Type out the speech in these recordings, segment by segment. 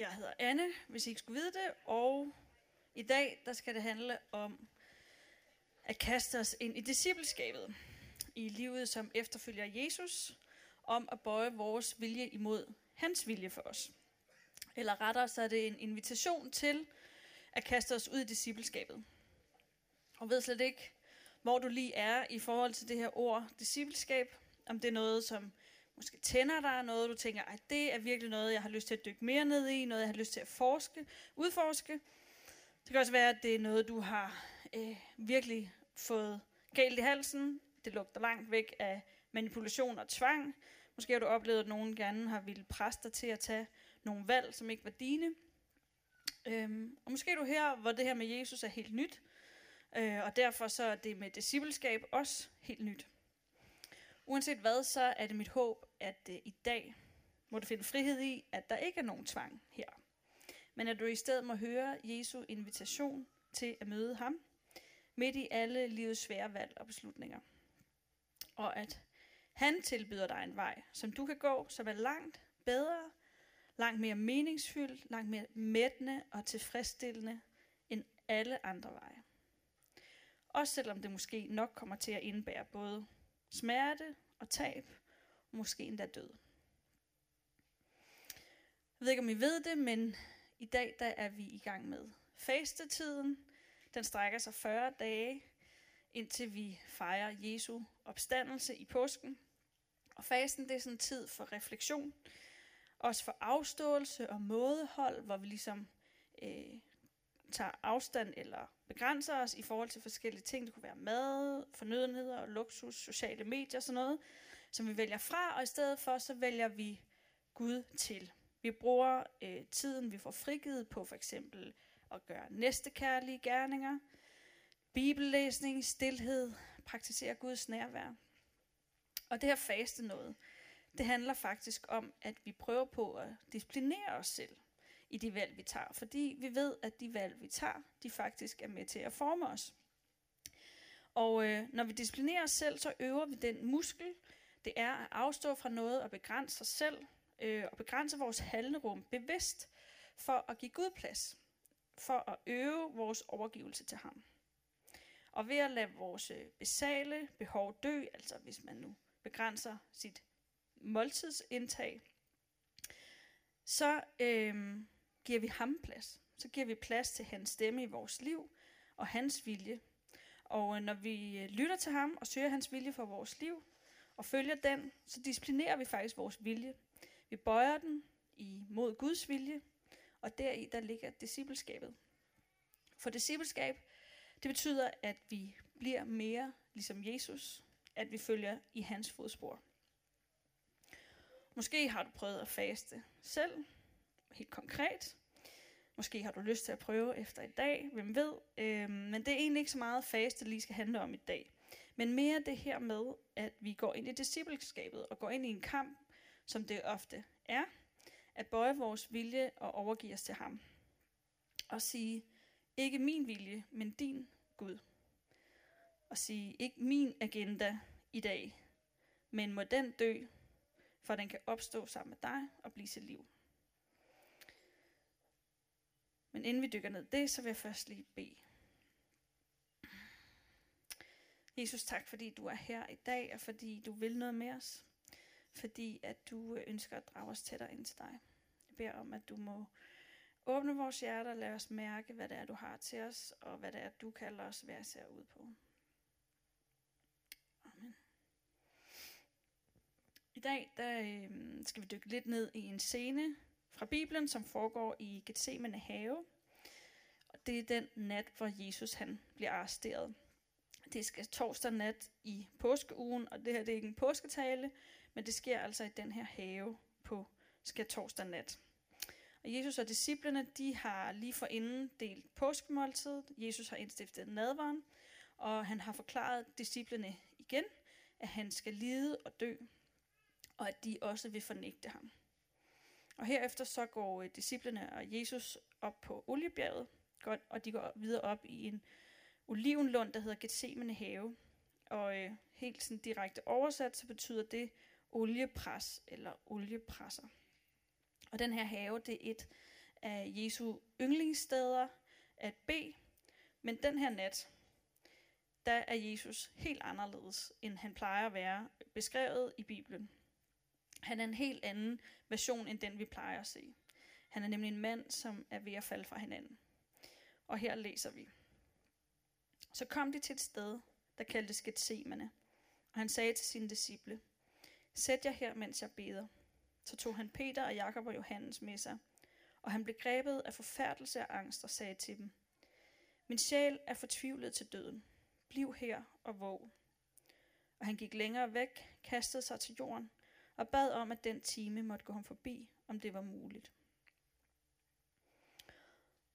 Jeg hedder Anne, hvis I ikke skulle vide det, og i dag der skal det handle om at kaste os ind i discipleskabet i livet som efterfølger Jesus, om at bøje vores vilje imod hans vilje for os. Eller rettere så er det en invitation til at kaste os ud i discipleskabet. Og ved slet ikke, hvor du lige er i forhold til det her ord discipleskab. Om det er noget, som måske tænder dig, noget du tænker, at det er virkelig noget, jeg har lyst til at dykke mere ned i, noget jeg har lyst til at forske, udforske. Det kan også være, at det er noget, du har øh, virkelig fået galt i halsen. Det lugter langt væk af manipulation og tvang. Måske har du oplevet, at nogen gerne har ville presse dig til at tage nogle valg, som ikke var dine. Øhm, og måske er du her, hvor det her med Jesus er helt nyt, øh, og derfor så er det med discipleskab også helt nyt. Uanset hvad, så er det mit håb, at øh, i dag må du finde frihed i, at der ikke er nogen tvang her. Men at du i stedet må høre Jesu invitation til at møde ham, midt i alle livets svære valg og beslutninger. Og at han tilbyder dig en vej, som du kan gå, som er langt bedre, langt mere meningsfyldt, langt mere mættende og tilfredsstillende end alle andre veje. Også selvom det måske nok kommer til at indbære både smerte og tab, og måske endda død. Jeg ved ikke, om I ved det, men i dag der er vi i gang med fastetiden. Den strækker sig 40 dage, indtil vi fejrer Jesu opstandelse i påsken. Og fasten det er sådan en tid for refleksion, også for afståelse og mådehold, hvor vi ligesom øh, tager afstand eller begrænser os i forhold til forskellige ting. Det kunne være mad, fornødenheder, luksus, sociale medier og sådan noget, som vi vælger fra, og i stedet for så vælger vi Gud til. Vi bruger øh, tiden, vi får frigivet på for eksempel at gøre næstekærlige gerninger, bibellæsning, stillhed, praktisere Guds nærvær. Og det her faste noget, det handler faktisk om, at vi prøver på at disciplinere os selv i de valg, vi tager. Fordi vi ved, at de valg, vi tager, de faktisk er med til at forme os. Og øh, når vi disciplinerer os selv, så øver vi den muskel, det er at afstå fra noget og begrænse os selv, øh, og begrænse vores handlerum bevidst, for at give Gud plads, for at øve vores overgivelse til ham. Og ved at lade vores besale basale behov dø, altså hvis man nu begrænser sit måltidsindtag, så øh, giver vi ham plads. Så giver vi plads til hans stemme i vores liv og hans vilje. Og øh, når vi øh, lytter til ham og søger hans vilje for vores liv og følger den, så disciplinerer vi faktisk vores vilje. Vi bøjer den imod Guds vilje, og deri der ligger discipleskabet. For discipleskab, det betyder, at vi bliver mere ligesom Jesus, at vi følger i hans fodspor. Måske har du prøvet at faste selv, helt konkret. Måske har du lyst til at prøve efter i dag, hvem ved. Øhm, men det er egentlig ikke så meget faste, det lige skal handle om i dag. Men mere det her med, at vi går ind i discipleskabet og går ind i en kamp, som det ofte er, at bøje vores vilje og overgive os til ham. Og sige, ikke min vilje, men din Gud. Og sige, ikke min agenda i dag, men må den dø, for den kan opstå sammen med dig og blive til liv. Men inden vi dykker ned det, så vil jeg først lige bede. Jesus, tak fordi du er her i dag, og fordi du vil noget med os. Fordi at du øh, ønsker at drage os tættere ind til dig. Jeg beder om, at du må åbne vores hjerter og lade os mærke, hvad det er, du har til os, og hvad det er, du kalder os hver ser ud på. Amen. I dag der, øh, skal vi dykke lidt ned i en scene fra Bibelen, som foregår i Gethsemane have. Og det er den nat, hvor Jesus han bliver arresteret. Det skal torsdag nat i påskeugen, og det her det er ikke en påsketale, men det sker altså i den her have på skal torsdag nat. Og Jesus og disciplene, de har lige forinden delt påskemåltid. Jesus har indstiftet nadvaren, og han har forklaret disciplene igen, at han skal lide og dø, og at de også vil fornægte ham. Og herefter så går øh, disciplene og Jesus op på oliebjerget, og de går videre op i en olivenlund, der hedder Gethsemane have. Og øh, helt sådan direkte oversat, så betyder det oliepres eller oliepresser. Og den her have, det er et af Jesu yndlingssteder at bede, men den her nat, der er Jesus helt anderledes, end han plejer at være beskrevet i Bibelen. Han er en helt anden version, end den vi plejer at se. Han er nemlig en mand, som er ved at falde fra hinanden. Og her læser vi. Så kom de til et sted, der kaldtes Gethsemane, og han sagde til sine disciple, Sæt jer her, mens jeg beder. Så tog han Peter og Jakob og Johannes med sig, og han blev grebet af forfærdelse og angst og sagde til dem, Min sjæl er fortvivlet til døden. Bliv her og våg. Og han gik længere væk, kastede sig til jorden og bad om, at den time måtte gå ham forbi, om det var muligt.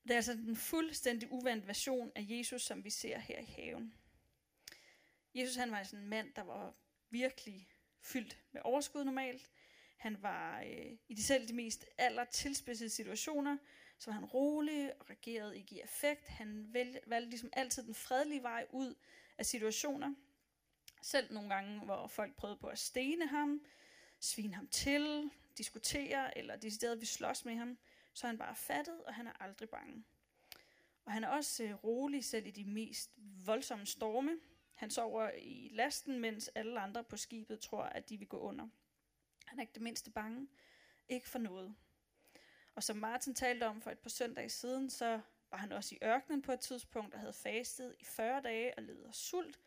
Det er altså den fuldstændig uvandt version af Jesus, som vi ser her i haven. Jesus han var sådan en mand, der var virkelig fyldt med overskud normalt. Han var øh, i de selv de mest aller tilspidsede situationer, så var han rolig og reagerede ikke i effekt. Han valgte, valgte ligesom altid den fredelige vej ud af situationer. Selv nogle gange, hvor folk prøvede på at stene ham, svine ham til, diskutere eller decideret vi slås med ham, så er han bare fattet, og han er aldrig bange. Og han er også øh, rolig selv i de mest voldsomme storme. Han sover i lasten, mens alle andre på skibet tror, at de vil gå under. Han er ikke det mindste bange. Ikke for noget. Og som Martin talte om for et par søndage siden, så var han også i ørkenen på et tidspunkt og havde fastet i 40 dage og led af sult.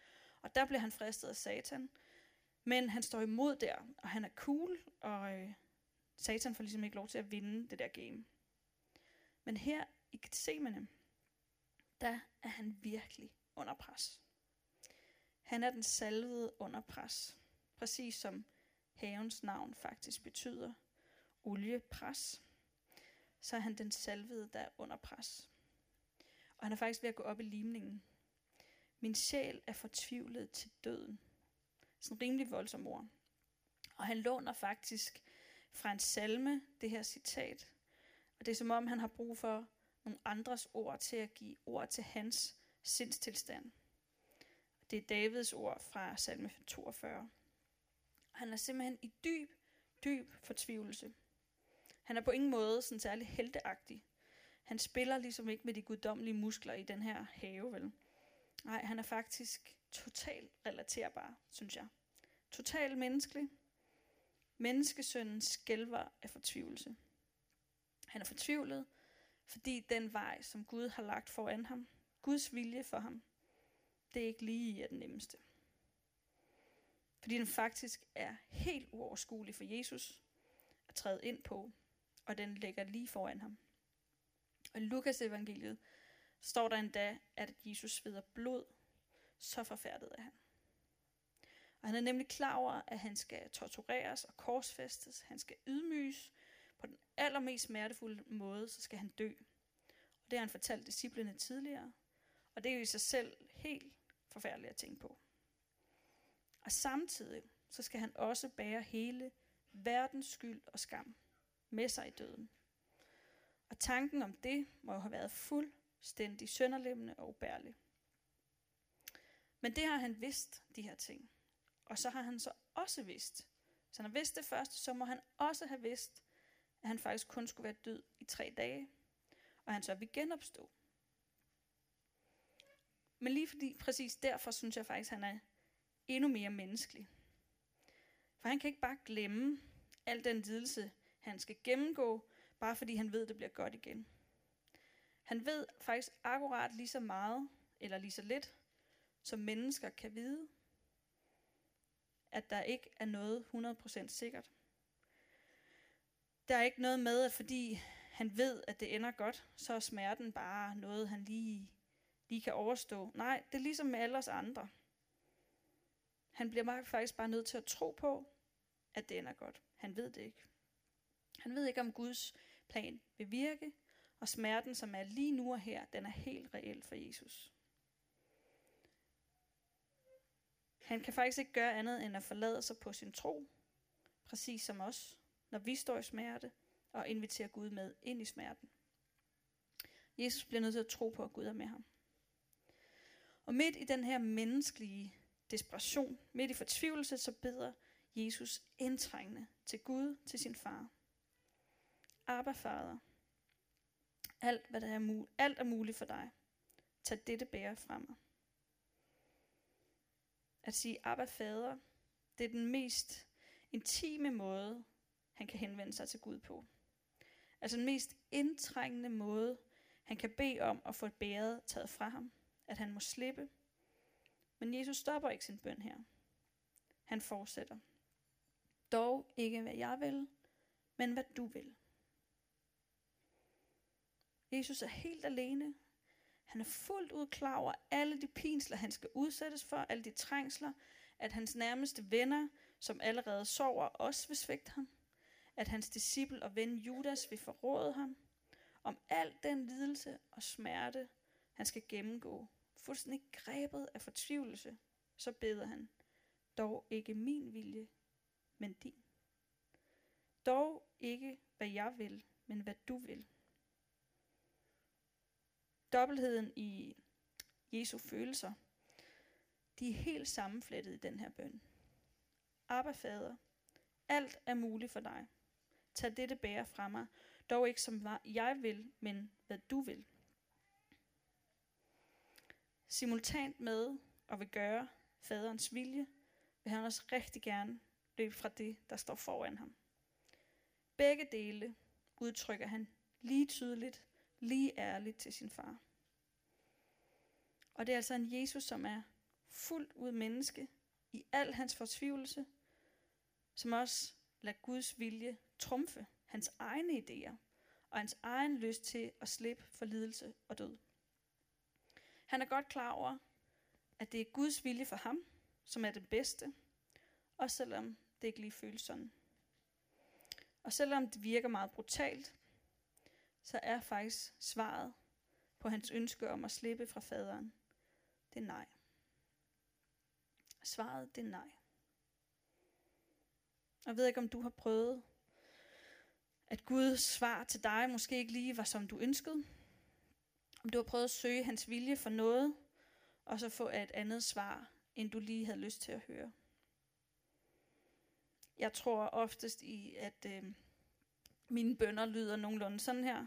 Og der blev han fristet af Satan. Men han står imod der, og han er cool, og øh, Satan får ligesom ikke lov til at vinde det der game. Men her i Gethsemane, der er han virkelig under pres. Han er den salvede under pres, præcis som havens navn faktisk betyder, oliepres, så er han den salvede, der er under pres. Og han er faktisk ved at gå op i limningen. Min sjæl er fortvivlet til døden. Sådan rimelig voldsom ord. Og han låner faktisk fra en salme det her citat. Og det er som om, han har brug for nogle andres ord til at give ord til hans sindstilstand. Det er Davids ord fra salme 42. Han er simpelthen i dyb, dyb fortvivlelse. Han er på ingen måde sådan særlig helteagtig. Han spiller ligesom ikke med de guddommelige muskler i den her have, vel? Nej, han er faktisk totalt relaterbar, synes jeg. Total menneskelig. Menneskesønnen skælver af fortvivlelse. Han er fortvivlet, fordi den vej, som Gud har lagt foran ham, Guds vilje for ham, det er ikke lige er den nemmeste. Fordi den faktisk er helt uoverskuelig for Jesus at træde ind på, og den ligger lige foran ham. Og i Lukas evangeliet står der endda, at Jesus sveder blod, så forfærdet er han. Og han er nemlig klar over, at han skal tortureres og korsfæstes, han skal ydmyges, på den allermest smertefulde måde, så skal han dø. Og det har han fortalt disciplene tidligere, og det er jo i sig selv helt forfærdeligt at tænke på. Og samtidig så skal han også bære hele verdens skyld og skam med sig i døden. Og tanken om det må jo have været fuldstændig sønderlemmende og ubærlig. Men det har han vidst, de her ting. Og så har han så også vidst, så han har vidst det først, så må han også have vidst, at han faktisk kun skulle være død i tre dage, og han så vil genopstå. Men lige fordi, præcis derfor synes jeg faktisk, at han er endnu mere menneskelig. For han kan ikke bare glemme al den lidelse, han skal gennemgå, bare fordi han ved, at det bliver godt igen. Han ved faktisk akkurat lige så meget, eller lige så lidt, som mennesker kan vide, at der ikke er noget 100% sikkert. Der er ikke noget med, at fordi han ved, at det ender godt, så er smerten bare noget, han lige, lige kan overstå. Nej, det er ligesom med alle os andre. Han bliver faktisk bare nødt til at tro på, at det ender godt. Han ved det ikke. Han ved ikke, om Guds plan vil virke, og smerten, som er lige nu og her, den er helt reel for Jesus. Han kan faktisk ikke gøre andet end at forlade sig på sin tro, præcis som os, når vi står i smerte, og invitere Gud med ind i smerten. Jesus bliver nødt til at tro på, at Gud er med ham. Og midt i den her menneskelige desperation, midt i fortvivlelse, så beder Jesus indtrængende til Gud, til sin far. Abba, Fader, Alt, hvad der er, mul- alt er muligt for dig. Tag dette bære fra mig. At sige Abba Fader, det er den mest intime måde, han kan henvende sig til Gud på. Altså den mest indtrængende måde, han kan bede om at få et bæret taget fra ham. At han må slippe. Men Jesus stopper ikke sin bøn her. Han fortsætter. Dog ikke hvad jeg vil, men hvad du vil. Jesus er helt alene. Han er fuldt ud klar over alle de pinsler, han skal udsættes for, alle de trængsler, at hans nærmeste venner, som allerede sover, også vil svigte ham, at hans disciple og ven Judas vil forråde ham, om al den lidelse og smerte, han skal gennemgå, fuldstændig grebet af fortvivlelse, så beder han, dog ikke min vilje, men din. Dog ikke, hvad jeg vil, men hvad du vil. Dobbeltheden i Jesu følelser, de er helt sammenflettet i den her bøn. Abba fader, alt er muligt for dig. Tag dette bære fra mig, dog ikke som jeg vil, men hvad du vil. Simultant med og vil gøre faderens vilje, vil han også rigtig gerne løbe fra det, der står foran ham. Begge dele udtrykker han lige tydeligt, lige ærligt til sin far. Og det er altså en Jesus, som er fuldt ud menneske i al hans fortvivlelse, som også lader Guds vilje trumfe hans egne idéer og hans egen lyst til at slippe for lidelse og død. Han er godt klar over, at det er Guds vilje for ham, som er det bedste, også selvom det ikke lige føles sådan. Og selvom det virker meget brutalt, så er faktisk svaret på hans ønske om at slippe fra faderen, det er nej. Svaret, det er nej. Jeg ved ikke, om du har prøvet, at Guds svar til dig måske ikke lige var, som du ønskede. Om du har prøvet at søge hans vilje for noget, og så få et andet svar, end du lige havde lyst til at høre. Jeg tror oftest i, at øh, mine bønder lyder nogenlunde sådan her.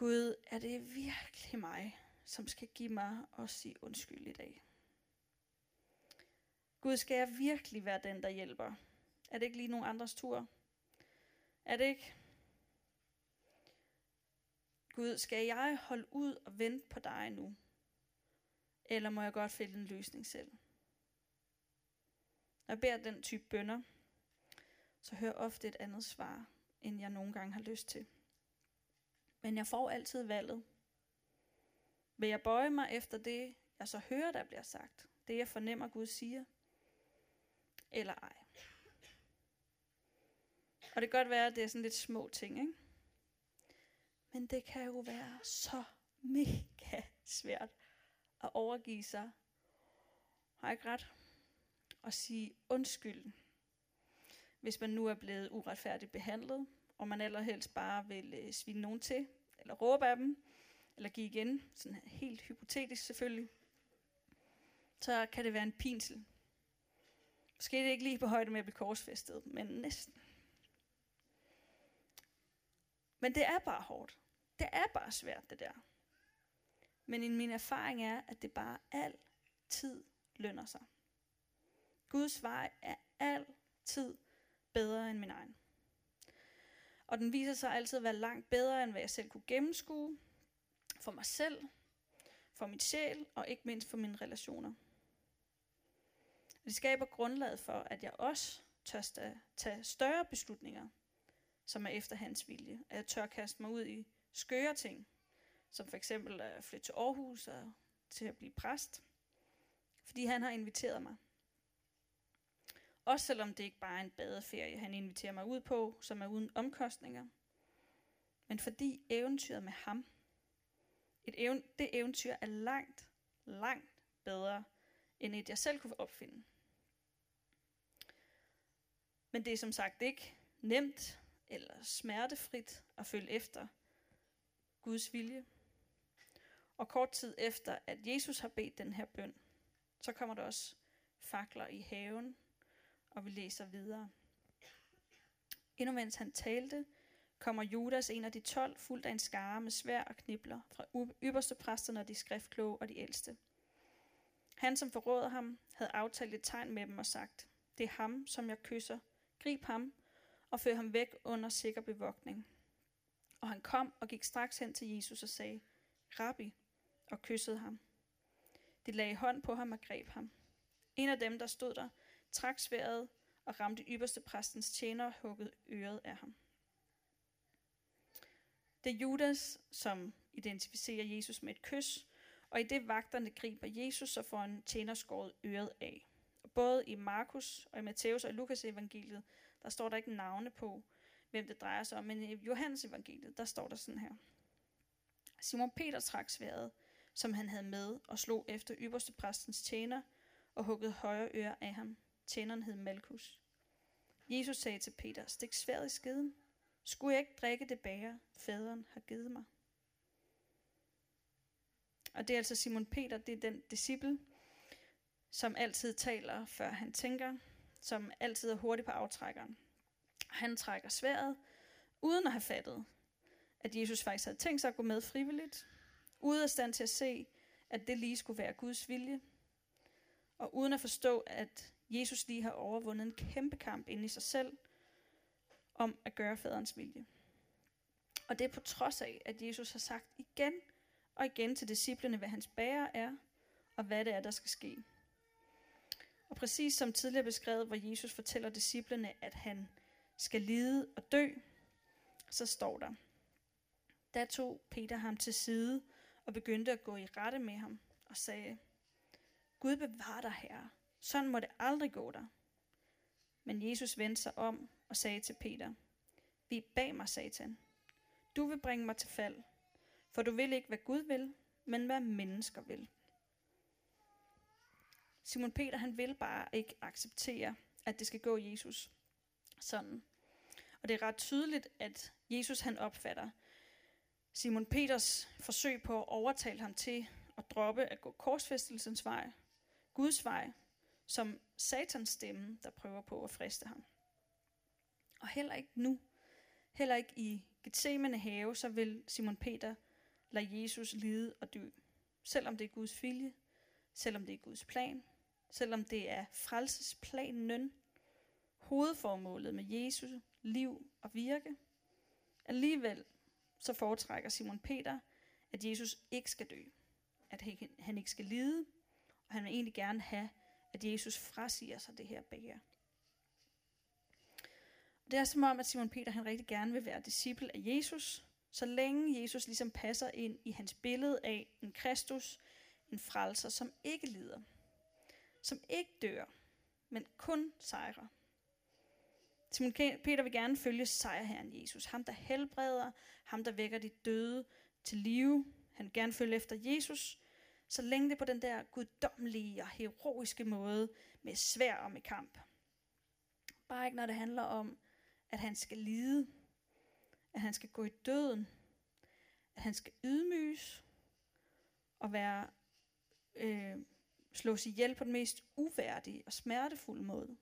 Gud, er det virkelig mig, som skal give mig og sige undskyld i dag? Gud, skal jeg virkelig være den, der hjælper? Er det ikke lige nogen andres tur? Er det ikke? Gud, skal jeg holde ud og vente på dig nu? Eller må jeg godt finde en løsning selv? Når jeg beder den type bønder, så hører ofte et andet svar, end jeg nogle gange har lyst til. Men jeg får altid valget. Vil jeg bøje mig efter det, jeg så hører, der bliver sagt? Det, jeg fornemmer, Gud siger? Eller ej? Og det kan godt være, at det er sådan lidt små ting, ikke? Men det kan jo være så mega svært at overgive sig. Har jeg ikke ret? Og sige undskyld, hvis man nu er blevet uretfærdigt behandlet, og man allerhelst bare vil øh, svine nogen til, eller råbe af dem, eller give igen, sådan helt hypotetisk selvfølgelig, så kan det være en pinsel. Måske er det ikke lige på højde med at blive korsfæstet, men næsten. Men det er bare hårdt. Det er bare svært, det der. Men min erfaring er, at det bare altid lønner sig. Guds vej er altid bedre end min egen. Og den viser sig altid at være langt bedre, end hvad jeg selv kunne gennemskue. For mig selv, for mit sjæl og ikke mindst for mine relationer. Det skaber grundlaget for, at jeg også tør tage større beslutninger, som er efter hans vilje. At jeg tør kaste mig ud i skøre ting, som for eksempel at flytte til Aarhus og til at blive præst, fordi han har inviteret mig. Også selvom det ikke bare er en badeferie, han inviterer mig ud på, som er uden omkostninger. Men fordi eventyret med ham, et even, det eventyr er langt, langt bedre, end et jeg selv kunne opfinde. Men det er som sagt ikke nemt eller smertefrit at følge efter Guds vilje. Og kort tid efter, at Jesus har bedt den her bøn, så kommer der også fakler i haven, og vi læser videre. Endnu mens han talte, kommer Judas, en af de tolv, fuldt af en skare med svær og knibler, fra ypperste præsterne og de skriftkloge og de ældste. Han, som forråder ham, havde aftalt et tegn med dem og sagt, det er ham, som jeg kysser. Grib ham og før ham væk under sikker bevogtning. Og han kom og gik straks hen til Jesus og sagde, Rabbi, og kyssede ham. De lagde hånd på ham og greb ham. En af dem, der stod der, trak sværet og ramte ypperste præstens tjener og huggede øret af ham. Det er Judas, som identificerer Jesus med et kys, og i det vagterne griber Jesus, så får en tjener skåret øret af. Og både i Markus og i Matthæus og Lukas evangeliet, der står der ikke navne på, hvem det drejer sig om, men i Johannes evangeliet, der står der sådan her. Simon Peter trak sværet, som han havde med, og slog efter ypperste præstens tjener, og huggede højre øre af ham. Tjeneren hed Malkus. Jesus sagde til Peter, stik sværet i skeden. Skulle jeg ikke drikke det bære, faderen har givet mig? Og det er altså Simon Peter, det er den disciple, som altid taler, før han tænker, som altid er hurtig på aftrækkeren. Han trækker sværet, uden at have fattet, at Jesus faktisk havde tænkt sig at gå med frivilligt, uden af stand til at se, at det lige skulle være Guds vilje, og uden at forstå, at Jesus lige har overvundet en kæmpe kamp inde i sig selv, om at gøre faderens vilje. Og det er på trods af, at Jesus har sagt igen og igen til disciplene, hvad hans bærer er, og hvad det er, der skal ske. Og præcis som tidligere beskrevet, hvor Jesus fortæller disciplene, at han skal lide og dø, så står der, da tog Peter ham til side og begyndte at gå i rette med ham og sagde, Gud bevar dig, herre. Sådan må det aldrig gå dig. Men Jesus vendte sig om og sagde til Peter, Vi bag mig, satan. Du vil bringe mig til fald, for du vil ikke, hvad Gud vil, men hvad mennesker vil. Simon Peter, han vil bare ikke acceptere, at det skal gå Jesus sådan. Og det er ret tydeligt, at Jesus han opfatter Simon Peters forsøg på at overtale ham til at droppe at gå korsfæstelsens vej, Guds vej, som satans stemme, der prøver på at friste ham. Og heller ikke nu, heller ikke i Gethsemane have, så vil Simon Peter lade Jesus lide og dø. Selvom det er Guds vilje, selvom det er Guds plan, selvom det er frelsesplanen, hovedformålet med Jesus liv og virke. Alligevel så foretrækker Simon Peter, at Jesus ikke skal dø, at han ikke skal lide, og han vil egentlig gerne have, at Jesus frasiger sig det her bære. Det er som om, at Simon Peter han rigtig gerne vil være disciple af Jesus, så længe Jesus ligesom passer ind i hans billede af en Kristus, en frelser, som ikke lider, som ikke dør, men kun sejrer. Simon Peter vil gerne følge sejrherren Jesus, ham der helbreder, ham der vækker de døde til live. Han vil gerne følge efter Jesus, så længe det på den der guddommelige og heroiske måde med svær og med kamp. Bare ikke når det handler om, at han skal lide, at han skal gå i døden, at han skal ydmyges og være øh, slås ihjel på den mest uværdige og smertefulde måde.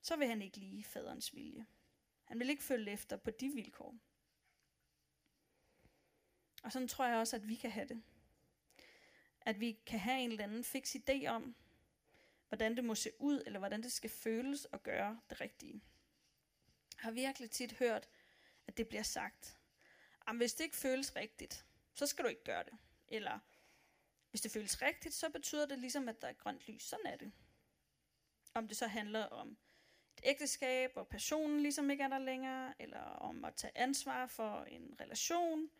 Så vil han ikke lige faderens vilje. Han vil ikke følge efter på de vilkår. Og sådan tror jeg også, at vi kan have det. At vi kan have en eller anden fix idé om, hvordan det må se ud, eller hvordan det skal føles at gøre det rigtige. Jeg har virkelig tit hørt, at det bliver sagt, at hvis det ikke føles rigtigt, så skal du ikke gøre det. Eller hvis det føles rigtigt, så betyder det ligesom, at der er grønt lys. Sådan er det. Om det så handler om et ægteskab, hvor personen ligesom ikke er der længere, eller om at tage ansvar for en relation,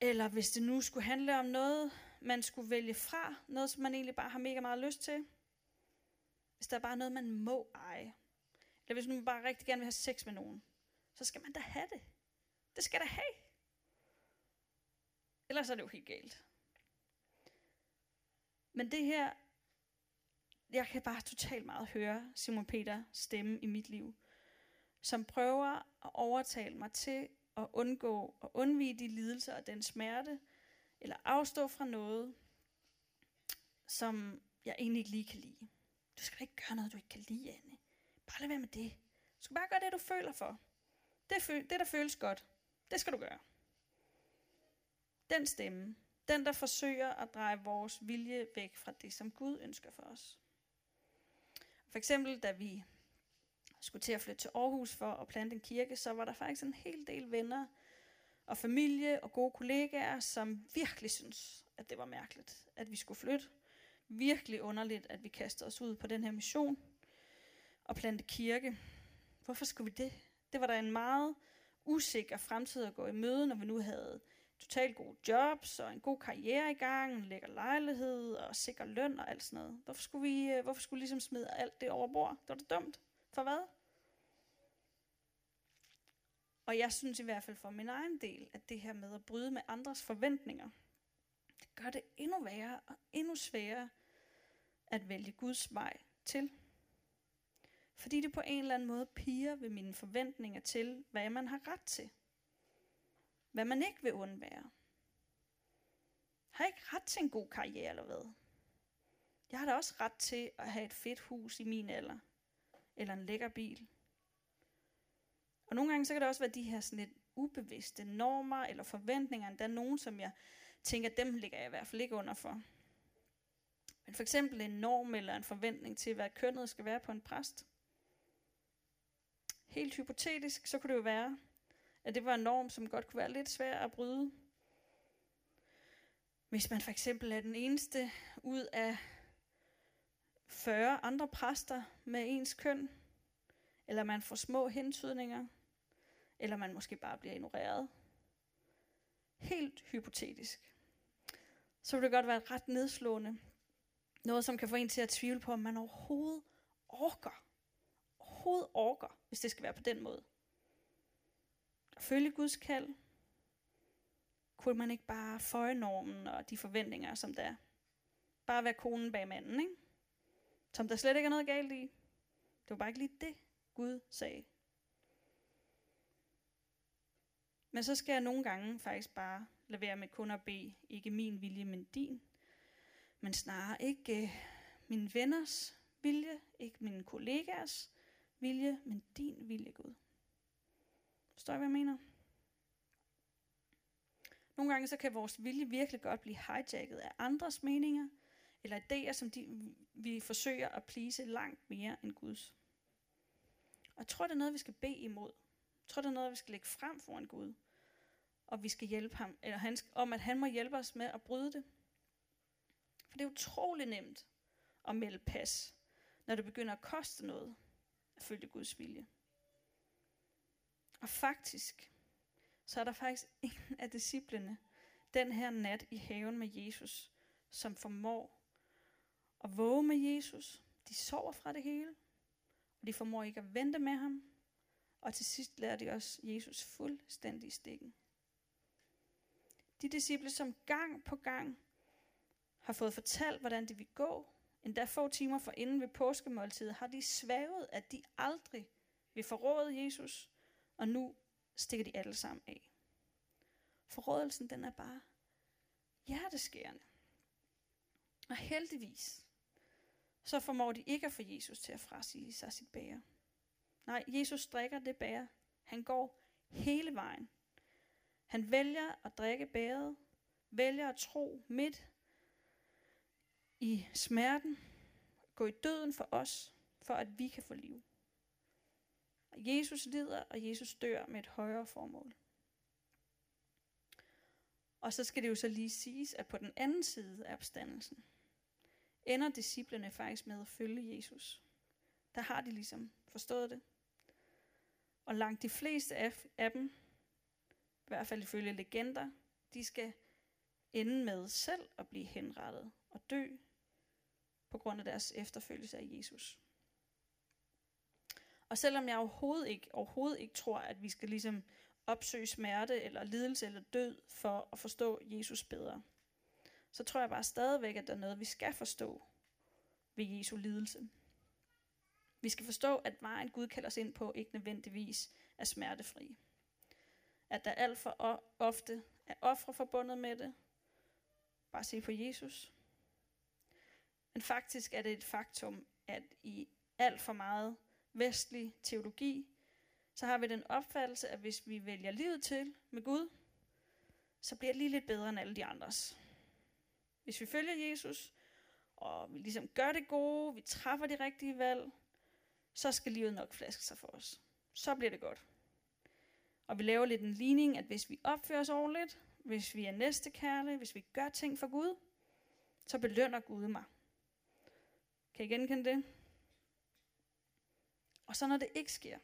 eller hvis det nu skulle handle om noget, man skulle vælge fra, noget som man egentlig bare har mega meget lyst til. Hvis der er bare noget, man må eje. Eller hvis man bare rigtig gerne vil have sex med nogen, så skal man da have det. Det skal der have. Ellers er det jo helt galt. Men det her, jeg kan bare totalt meget høre Simon Peter stemme i mit liv, som prøver at overtale mig til at undgå og undvige de lidelser og den smerte, eller afstå fra noget, som jeg egentlig ikke lige kan lide. Du skal da ikke gøre noget, du ikke kan lide, Anne. Bare lad være med det. Du skal bare gøre det, du føler for. Det, det, der føles godt, det skal du gøre. Den stemme, den der forsøger at dreje vores vilje væk fra det, som Gud ønsker for os. For eksempel, da vi skulle til at flytte til Aarhus for at plante en kirke, så var der faktisk en hel del venner og familie og gode kollegaer, som virkelig synes, at det var mærkeligt, at vi skulle flytte. Virkelig underligt, at vi kastede os ud på den her mission og plante kirke. Hvorfor skulle vi det? Det var da en meget usikker fremtid at gå i møde, når vi nu havde totalt gode jobs og en god karriere i gang, en lækker lejlighed og sikker løn og alt sådan noget. Hvorfor skulle vi, øh, hvorfor skulle vi ligesom smide alt det over bord? Det var da dumt. For hvad? Og jeg synes i hvert fald for min egen del, at det her med at bryde med andres forventninger, det gør det endnu værre og endnu sværere at vælge Guds vej til. Fordi det på en eller anden måde piger ved mine forventninger til, hvad man har ret til. Hvad man ikke vil undvære. Har jeg ikke ret til en god karriere eller hvad? Jeg har da også ret til at have et fedt hus i min alder. Eller en lækker bil. Og nogle gange så kan det også være de her sådan lidt ubevidste normer eller forventninger. Der er nogen, som jeg tænker, dem ligger jeg i hvert fald ikke under for. Men for eksempel en norm eller en forventning til, hvad kønnet skal være på en præst. Helt hypotetisk, så kunne det jo være, at det var en norm, som godt kunne være lidt svær at bryde. Hvis man for eksempel er den eneste ud af 40 andre præster med ens køn, eller man får små hentydninger, eller man måske bare bliver ignoreret. Helt hypotetisk. Så vil det godt være ret nedslående. Noget, som kan få en til at tvivle på, om man overhovedet orker. Overhovedet orker, hvis det skal være på den måde. At følge Guds kald, kunne man ikke bare føje normen og de forventninger, som der er. Bare være konen bag manden, ikke? Som der slet ikke er noget galt i. Det var bare ikke lige det, Gud sagde. Men så skal jeg nogle gange faktisk bare lade være med kun at bede, ikke min vilje, men din. Men snarere ikke øh, min venners vilje, ikke mine kollegaers vilje, men din vilje, Gud. Forstår I, hvad jeg mener? Nogle gange så kan vores vilje virkelig godt blive hijacket af andres meninger, eller idéer, som de, vi forsøger at plise langt mere end Guds. Og jeg tror, det er noget, vi skal bede imod. Jeg tror, det er noget, vi skal lægge frem foran Gud. Og vi skal hjælpe ham, eller han, om at han må hjælpe os med at bryde det. For det er utrolig nemt at melde pas, når det begynder at koste noget at følge Guds vilje. Og faktisk, så er der faktisk en af disciplene den her nat i haven med Jesus, som formår at våge med Jesus. De sover fra det hele, og de formår ikke at vente med ham. Og til sidst lader de også Jesus fuldstændig i stikken. De disciple, som gang på gang har fået fortalt, hvordan det vil gå, endda få timer for inden ved påskemåltidet, har de svævet, at de aldrig vil forråde Jesus, og nu stikker de alle sammen af. Forrådelsen, den er bare hjerteskærende. Og heldigvis, så formår de ikke at få Jesus til at frasige sig sit bære. Nej, Jesus drikker det bære. Han går hele vejen. Han vælger at drikke bæret, vælger at tro midt i smerten, gå i døden for os, for at vi kan få liv. Og Jesus lider, og Jesus dør med et højere formål. Og så skal det jo så lige siges, at på den anden side af opstandelsen, ender disciplene faktisk med at følge Jesus. Der har de ligesom forstået det. Og langt de fleste af, af dem, i hvert fald ifølge legender, de skal ende med selv at blive henrettet og dø på grund af deres efterfølgelse af Jesus. Og selvom jeg overhovedet ikke, overhovedet ikke tror, at vi skal ligesom opsøge smerte eller lidelse eller død for at forstå Jesus bedre, så tror jeg bare stadigvæk, at der er noget, vi skal forstå ved Jesu lidelse. Vi skal forstå, at vejen Gud kalder os ind på, ikke nødvendigvis er smertefri. At der alt for ofte er ofre forbundet med det. Bare se på Jesus. Men faktisk er det et faktum, at i alt for meget vestlig teologi, så har vi den opfattelse, at hvis vi vælger livet til med Gud, så bliver det lige lidt bedre end alle de andres. Hvis vi følger Jesus, og vi ligesom gør det gode, vi træffer de rigtige valg, så skal livet nok flaske sig for os. Så bliver det godt. Og vi laver lidt en ligning, at hvis vi opfører os ordentligt, hvis vi er næstekærlige, hvis vi gør ting for Gud, så belønner Gud mig. Kan I genkende det? Og så når det ikke sker,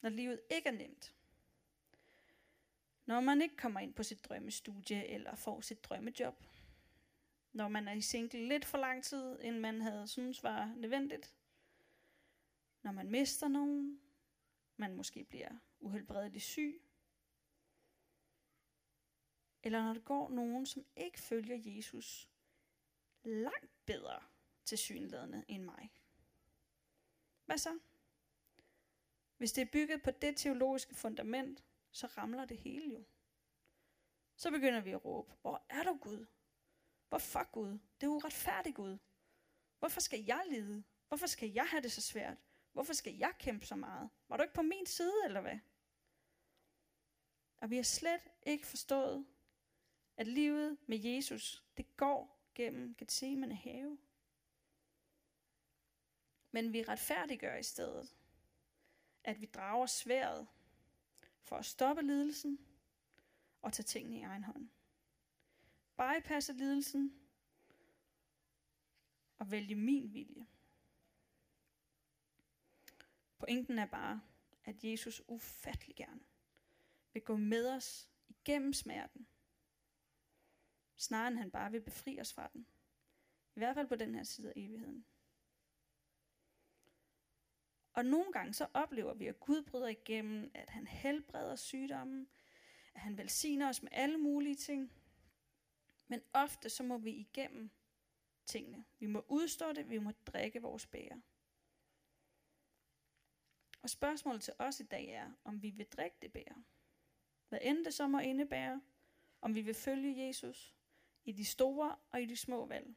når livet ikke er nemt, når man ikke kommer ind på sit drømmestudie eller får sit drømmejob, når man er i single lidt for lang tid, end man havde synes var nødvendigt, når man mister nogen, man måske bliver uhelbredeligt syg, eller når der går nogen, som ikke følger Jesus langt bedre til synlædende end mig. Hvad så? Hvis det er bygget på det teologiske fundament, så ramler det hele jo. Så begynder vi at råbe, hvor er du Gud? Hvorfor Gud? Det er uretfærdigt Gud. Hvorfor skal jeg lide? Hvorfor skal jeg have det så svært? Hvorfor skal jeg kæmpe så meget? Var du ikke på min side, eller hvad? Og vi har slet ikke forstået, at livet med Jesus, det går gennem Gethsemane have. Men vi retfærdiggør i stedet, at vi drager sværet for at stoppe lidelsen og tage tingene i egen hånd. Bypasse lidelsen og vælge min vilje. Pointen er bare, at Jesus ufattelig gerne vil gå med os igennem smerten, snarere end han bare vil befri os fra den. I hvert fald på den her side af evigheden. Og nogle gange så oplever vi, at Gud bryder igennem, at han helbreder sygdommen, at han velsigner os med alle mulige ting. Men ofte så må vi igennem tingene. Vi må udstå det, vi må drikke vores bæger. Og spørgsmålet til os i dag er, om vi vil drikke det bære. Hvad end det så må indebære, om vi vil følge Jesus i de store og i de små valg.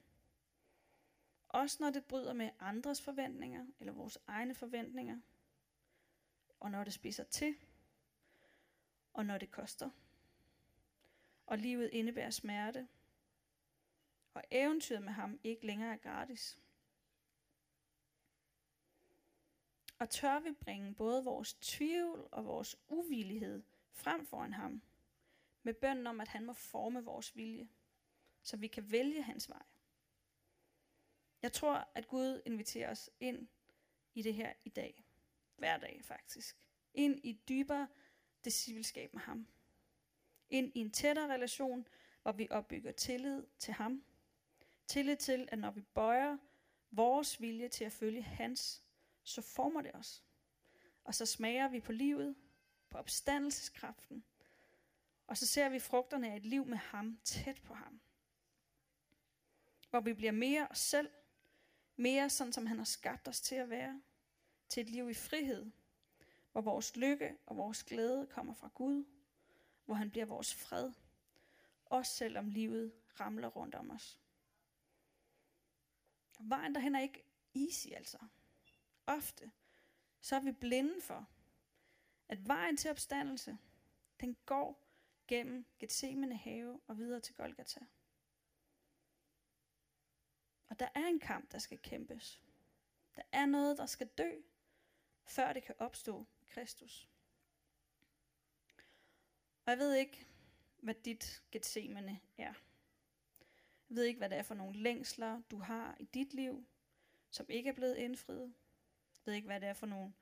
Også når det bryder med andres forventninger, eller vores egne forventninger. Og når det spiser til. Og når det koster. Og livet indebærer smerte. Og eventyret med ham ikke længere er gratis. Og tør vi bringe både vores tvivl og vores uvillighed frem foran ham, med bønden om, at han må forme vores vilje, så vi kan vælge hans vej. Jeg tror, at Gud inviterer os ind i det her i dag. Hver dag faktisk. Ind i et dybere discipleskab med ham. Ind i en tættere relation, hvor vi opbygger tillid til ham. Tillid til, at når vi bøjer vores vilje til at følge hans, så former det os. Og så smager vi på livet, på opstandelseskraften, og så ser vi frugterne af et liv med ham, tæt på ham. Hvor vi bliver mere os selv, mere sådan, som han har skabt os til at være. Til et liv i frihed. Hvor vores lykke og vores glæde kommer fra Gud. Hvor han bliver vores fred. Også selvom livet ramler rundt om os. Vejen derhen er ikke easy altså. Ofte så er vi blinde for, at vejen til opstandelse, den går gennem Gethsemane have og videre til Golgata. Og der er en kamp, der skal kæmpes. Der er noget, der skal dø, før det kan opstå Kristus. Og jeg ved ikke, hvad dit Gethsemane er. Jeg ved ikke, hvad det er for nogle længsler, du har i dit liv, som ikke er blevet indfriet. Ved ikke, hvad det er for nogle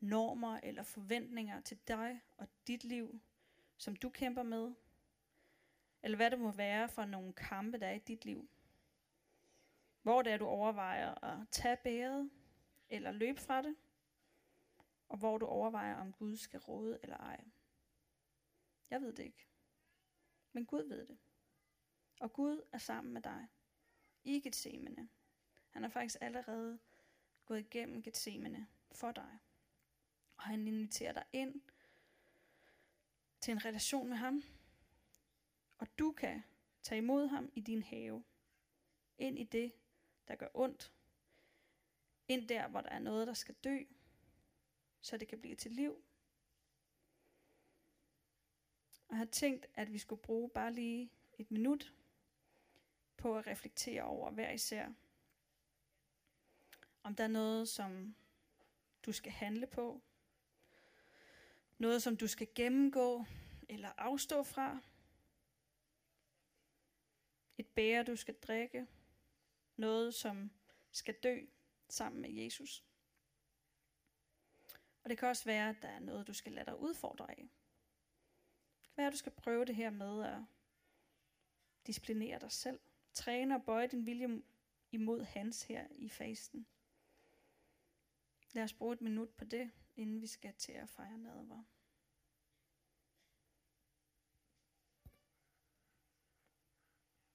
normer eller forventninger til dig og dit liv, som du kæmper med. Eller hvad det må være for nogle kampe, der er i dit liv. Hvor det er, du overvejer at tage bæret eller løbe fra det. Og hvor du overvejer, om Gud skal råde eller ej. Jeg ved det ikke. Men Gud ved det. Og Gud er sammen med dig. I Gethsemane. Han har faktisk allerede gået igennem Gethsemane for dig. Og han inviterer dig ind til en relation med ham. Og du kan tage imod ham i din have. Ind i det, der gør ondt. Ind der, hvor der er noget, der skal dø. så det kan blive til liv. Og jeg har tænkt, at vi skulle bruge bare lige et minut på at reflektere over hver især. Om der er noget, som du skal handle på. Noget, som du skal gennemgå eller afstå fra. Et bære, du skal drikke. Noget, som skal dø sammen med Jesus. Og det kan også være, at der er noget, du skal lade dig udfordre af. Det kan være, at du skal prøve det her med at disciplinere dig selv. Træne og bøje din vilje imod hans her i fasten. Lad os bruge et minut på det, inden vi skal til at fejre nadver.